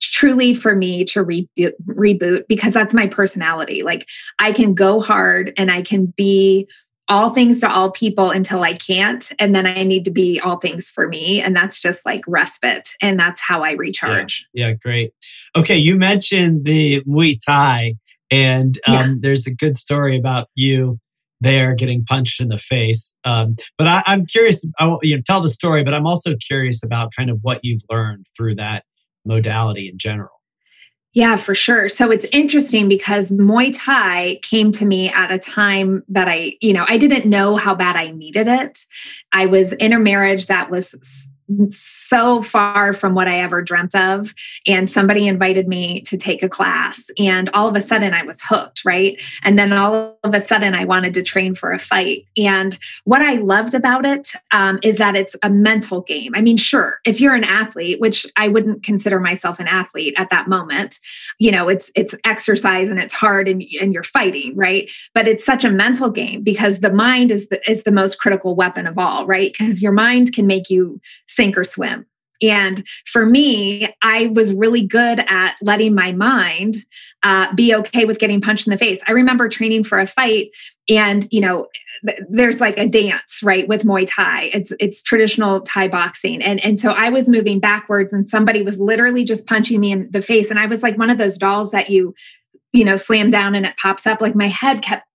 truly for me to reboot, reboot because that's my personality. Like I can go hard and I can be all things to all people until I can't. And then I need to be all things for me. And that's just like respite. And that's how I recharge. Yeah, yeah great. Okay. You mentioned the Muay Thai, and um, yeah. there's a good story about you there getting punched in the face. Um, but I, am curious, I, you know, tell the story, but I'm also curious about kind of what you've learned through that modality in general. Yeah, for sure. So it's interesting because Muay Thai came to me at a time that I, you know, I didn't know how bad I needed it. I was in a marriage that was so far from what I ever dreamt of. And somebody invited me to take a class. And all of a sudden, I was hooked, right? And then all of a sudden, I wanted to train for a fight. And what I loved about it um, is that it's a mental game. I mean, sure, if you're an athlete, which I wouldn't consider myself an athlete at that moment, you know, it's it's exercise and it's hard and, and you're fighting, right? But it's such a mental game because the mind is the, is the most critical weapon of all, right? Because your mind can make you sink or swim. And for me, I was really good at letting my mind uh, be okay with getting punched in the face. I remember training for a fight, and you know, th- there's like a dance right with Muay Thai. It's it's traditional Thai boxing, and and so I was moving backwards, and somebody was literally just punching me in the face, and I was like one of those dolls that you you know slam down and it pops up. Like my head kept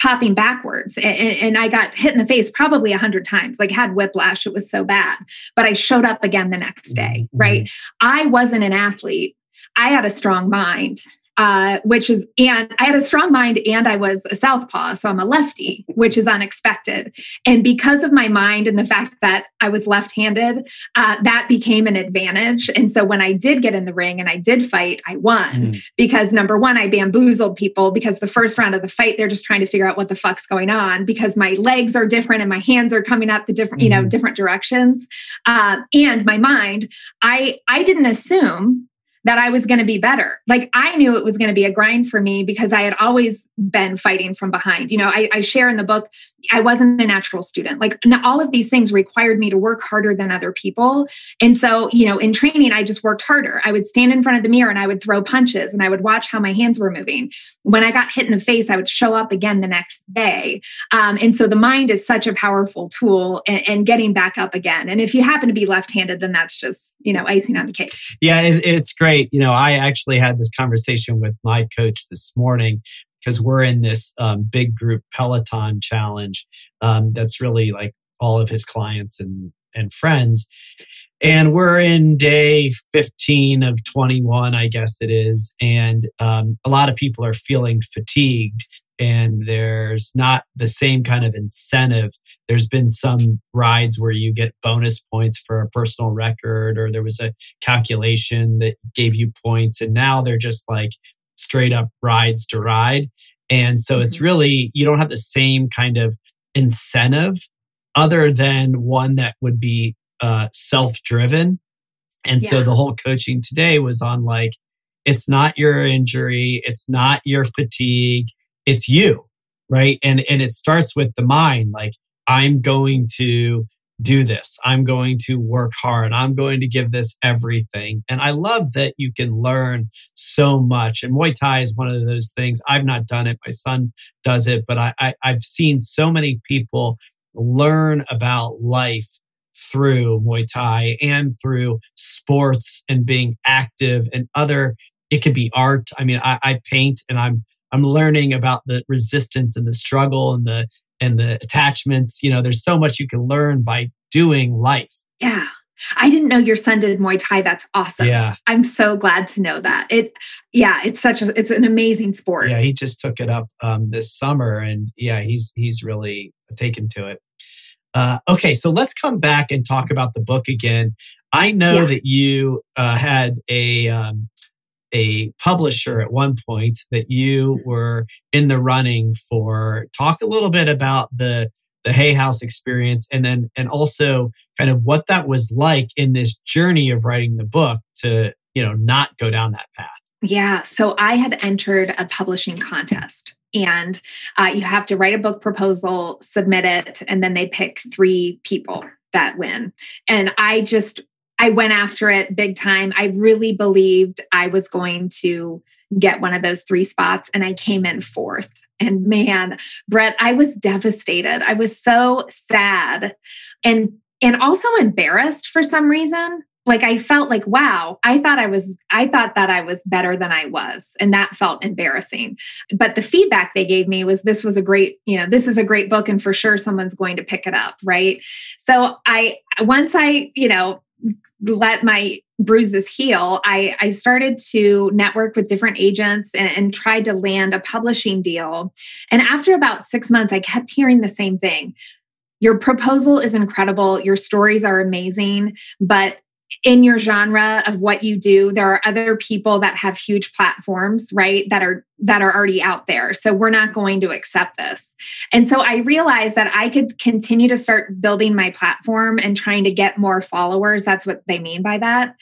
popping backwards. And, and, i got hit in the face probably a hundred times like had whiplash. It was so bad. But i showed up again the next day mm-hmm. right? I wasn't an athlete. I had a strong mind uh, which is, and I had a strong mind and I was a southpaw. So I'm a lefty, which is unexpected. And because of my mind and the fact that I was left handed, uh, that became an advantage. And so when I did get in the ring and I did fight, I won mm. because number one, I bamboozled people because the first round of the fight, they're just trying to figure out what the fuck's going on because my legs are different and my hands are coming up the different, mm. you know, mm-hmm. different directions. Uh, and my mind, I, I didn't assume that I was going to be better. Like I knew it was going to be a grind for me because I had always been fighting from behind. You know, I, I share in the book, I wasn't a natural student. Like all of these things required me to work harder than other people. And so, you know, in training, I just worked harder. I would stand in front of the mirror and I would throw punches and I would watch how my hands were moving. When I got hit in the face, I would show up again the next day. Um, and so the mind is such a powerful tool and, and, getting back up again. And if you happen to be left handed, then that's just, you know, icing on the cake. Yeah, it, it's great great. You know, I actually had this conversation with my coach this morning because we're in this um, big group Peloton challenge um, that's really like all of his clients and and friends. And we're in day 15 of 21, I guess it is. And um, a lot of people are feeling fatigued and there's not the same kind of incentive. There's been some rides where you get bonus points for a personal record, or there was a calculation that gave you points, and now they're just like straight up rides to ride. And so it's mm-hmm. really, you don't have the same kind of incentive other than one that would be uh, self driven. And yeah. so the whole coaching today was on like, it's not your injury, it's not your fatigue, it's you, right? And and it starts with the mind like I'm going to do this. I'm going to work hard. I'm going to give this everything. And I love that you can learn so much. And Muay Thai is one of those things. I've not done it. My son does it, but I, I I've seen so many people learn about life through Muay Thai and through sports and being active and other. It could be art. I mean, I, I paint and I'm I'm learning about the resistance and the struggle and the and the attachments. You know, there's so much you can learn by doing life. Yeah. I didn't know your son did Muay Thai. That's awesome. Yeah. I'm so glad to know that. It yeah, it's such a it's an amazing sport. Yeah, he just took it up um this summer and yeah, he's he's really taken to it. Uh, okay, so let's come back and talk about the book again. I know yeah. that you uh, had a um, a publisher at one point that you were in the running for. Talk a little bit about the the Hay House experience, and then and also kind of what that was like in this journey of writing the book to you know not go down that path. Yeah, so I had entered a publishing contest and uh, you have to write a book proposal, submit it, and then they pick three people that win. And I just I went after it big time. I really believed I was going to get one of those three spots, and I came in fourth. And man, Brett, I was devastated. I was so sad and and also embarrassed for some reason like I felt like, wow, I thought I was, I thought that I was better than I was. And that felt embarrassing. But the feedback they gave me was this was a great, you know, this is a great book and for sure someone's going to pick it up. Right. So I, once I, you know, let my bruises heal, I, I started to network with different agents and, and tried to land a publishing deal. And after about six months, I kept hearing the same thing your proposal is incredible your stories are amazing but in your genre of what you do there are other people that have huge platforms right that are that are already out there. So we're not going to accept this. And so i realized that i could continue to start building my platform and trying to get more followers. That's what they mean by that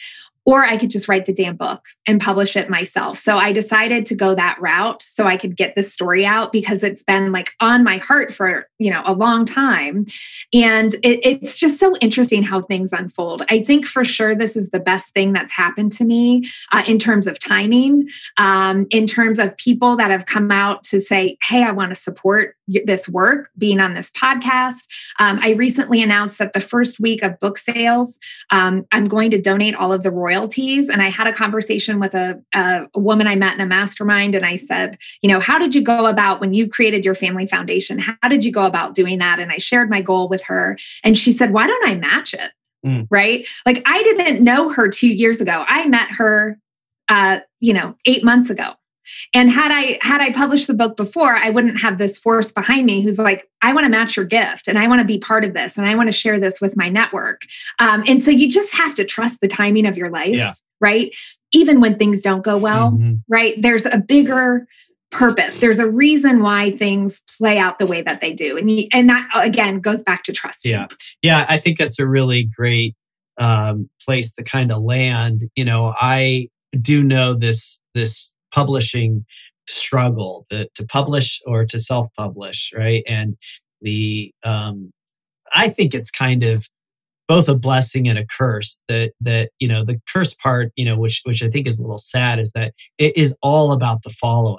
or I could just write the damn book and publish it myself. So I decided to go that route so I could get this story out because it's been like on my heart for, you know, a long time. And it, it's just so interesting how things unfold. I think for sure this is the best thing that's happened to me uh, in terms of timing, um, in terms of people that have come out to say, hey, I want to support this work, being on this podcast. Um, I recently announced that the first week of book sales, um, I'm going to donate all of the royalties. And I had a conversation with a, a, woman I met in a mastermind, and I said, you know, how did you go about when you created your family foundation? How did you go about doing that? And I shared my goal with her, and she said, why don't I match it? Mm. Right? Like I didn't know her two years ago. I met her, uh, you know, eight months ago and had I had I published the book before, I wouldn't have this force behind me who's like, I want to match your gift and I want to be part of this and I want to share this with my network. Um, and so you just have to trust the timing of your life, yeah. right? Even when things don't go well, mm-hmm. right? There's a bigger purpose. There's a reason why things play out the way that they do, and you, and that again goes back to trust. Yeah, yeah. I think that's a really great um, place to kind of land. You know, I do know this this publishing struggle the, to publish or to self-publish right and the um i think it's kind of both a blessing and a curse that that you know the curse part you know which which i think is a little sad is that it is all about the following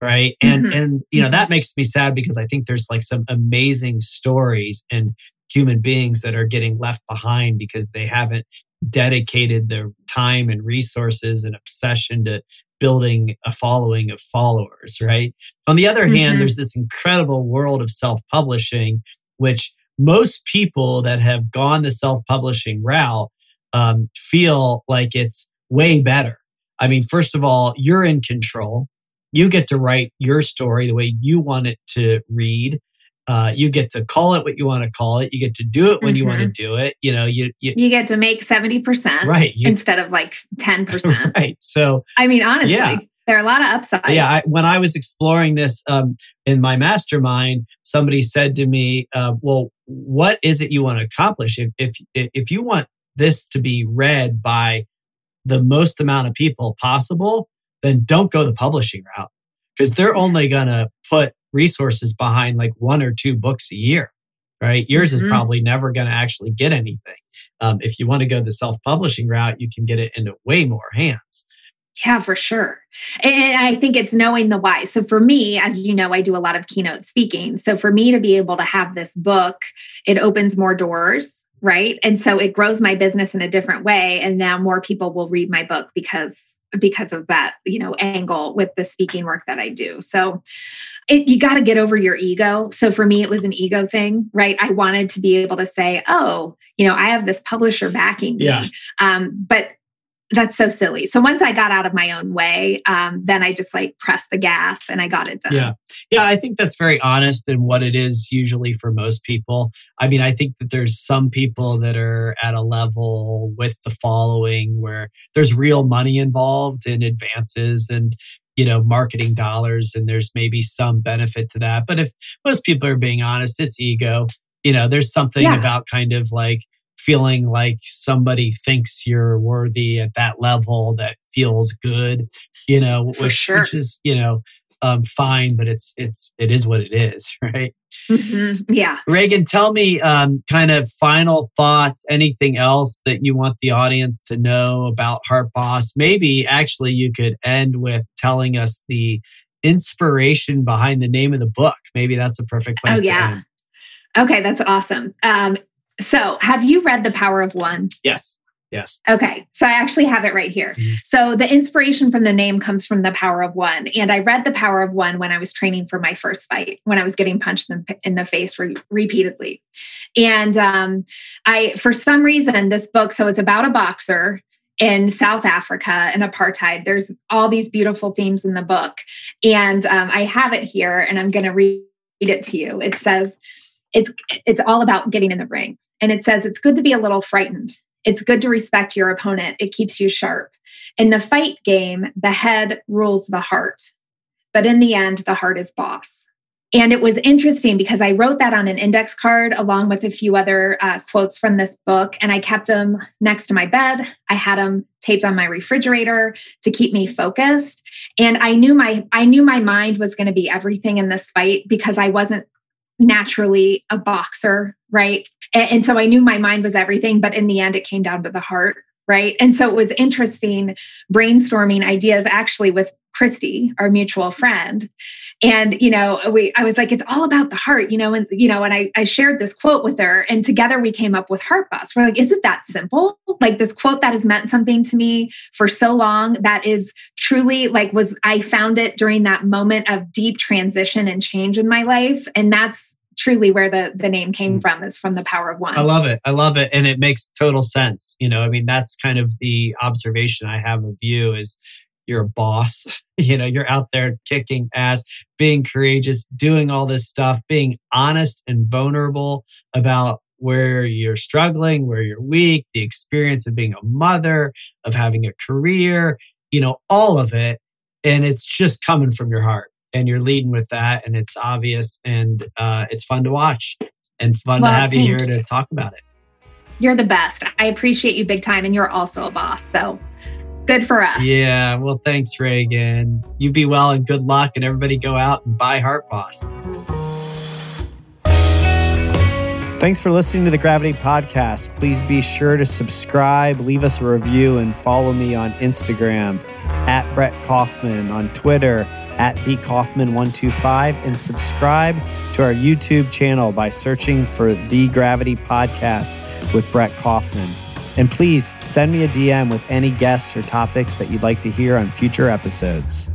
right and mm-hmm. and you know mm-hmm. that makes me sad because i think there's like some amazing stories and human beings that are getting left behind because they haven't dedicated their time and resources and obsession to building a following of followers, right? On the other mm-hmm. hand, there's this incredible world of self publishing, which most people that have gone the self publishing route um, feel like it's way better. I mean, first of all, you're in control. You get to write your story the way you want it to read. Uh, you get to call it what you want to call it. You get to do it when mm-hmm. you want to do it. You know, you you, you get to make seventy percent, right? You, instead of like ten percent, right? So, I mean, honestly, yeah. there are a lot of upsides. Yeah, I, when I was exploring this um, in my mastermind, somebody said to me, uh, "Well, what is it you want to accomplish? If if if you want this to be read by the most amount of people possible, then don't go the publishing route because they're only going to put resources behind like one or two books a year, right? Yours mm-hmm. is probably never going to actually get anything. Um, if you want to go the self publishing route, you can get it into way more hands. Yeah, for sure. And I think it's knowing the why. So for me, as you know, I do a lot of keynote speaking. So for me to be able to have this book, it opens more doors, right? And so it grows my business in a different way. And now more people will read my book because because of that, you know, angle with the speaking work that I do. So it, you got to get over your ego. So for me, it was an ego thing, right? I wanted to be able to say, oh, you know, I have this publisher backing me. Yeah. Um, but that's so silly. So once I got out of my own way, um, then I just like pressed the gas and I got it done. Yeah. Yeah. I think that's very honest in what it is usually for most people. I mean, I think that there's some people that are at a level with the following where there's real money involved in advances and, you know, marketing dollars, and there's maybe some benefit to that. But if most people are being honest, it's ego. You know, there's something yeah. about kind of like, feeling like somebody thinks you're worthy at that level that feels good, you know, which, sure. which is, you know, um, fine, but it's it's it is what it is, right? Mm-hmm. Yeah. Regan, tell me um, kind of final thoughts. Anything else that you want the audience to know about Heart Boss? Maybe actually you could end with telling us the inspiration behind the name of the book. Maybe that's a perfect place. Oh yeah. Okay, that's awesome. Um, so, have you read The Power of One? Yes. Yes. Okay. So I actually have it right here. Mm-hmm. So the inspiration from the name comes from The Power of One. And I read The Power of One when I was training for my first fight, when I was getting punched in, in the face re- repeatedly. And um, I, for some reason, this book, so it's about a boxer in South Africa and apartheid. There's all these beautiful themes in the book. And um, I have it here and I'm going to read it to you. It says, it's it's all about getting in the ring and it says it's good to be a little frightened. It's good to respect your opponent. It keeps you sharp. In the fight game, the head rules the heart. But in the end, the heart is boss. And it was interesting because I wrote that on an index card along with a few other uh, quotes from this book, and I kept them next to my bed. I had them taped on my refrigerator to keep me focused. And I knew my I knew my mind was going to be everything in this fight because I wasn't naturally a boxer, right? And, and, so I knew my mind was everything, but in the end, it came down to the heart, right? And so it was interesting brainstorming ideas actually with Christy, our mutual friend. And, you know, we, I was like, it's all about the heart, you know, and, you know, and I, I shared this quote with her and together we came up with Heart Boss. We're like, is it that simple? Like this quote that has meant something to me for so long that is truly like was, I found it during that moment of deep transition and change in my life. And that's truly where the the name came mm. from is from the power of one. I love it. I love it and it makes total sense. You know, I mean that's kind of the observation I have of you is you're a boss. You know, you're out there kicking ass, being courageous, doing all this stuff, being honest and vulnerable about where you're struggling, where you're weak, the experience of being a mother, of having a career, you know, all of it. And it's just coming from your heart and you're leading with that. And it's obvious and uh, it's fun to watch and fun well, to have you here to talk about it. You're the best. I appreciate you big time. And you're also a boss. So good for us. Yeah. Well, thanks, Regan. You be well and good luck. And everybody go out and buy Heart Boss. Thanks for listening to the Gravity Podcast. Please be sure to subscribe, leave us a review, and follow me on Instagram at Brett Kaufman, on Twitter at bkaufman125, and subscribe to our YouTube channel by searching for The Gravity Podcast with Brett Kaufman. And please send me a DM with any guests or topics that you'd like to hear on future episodes.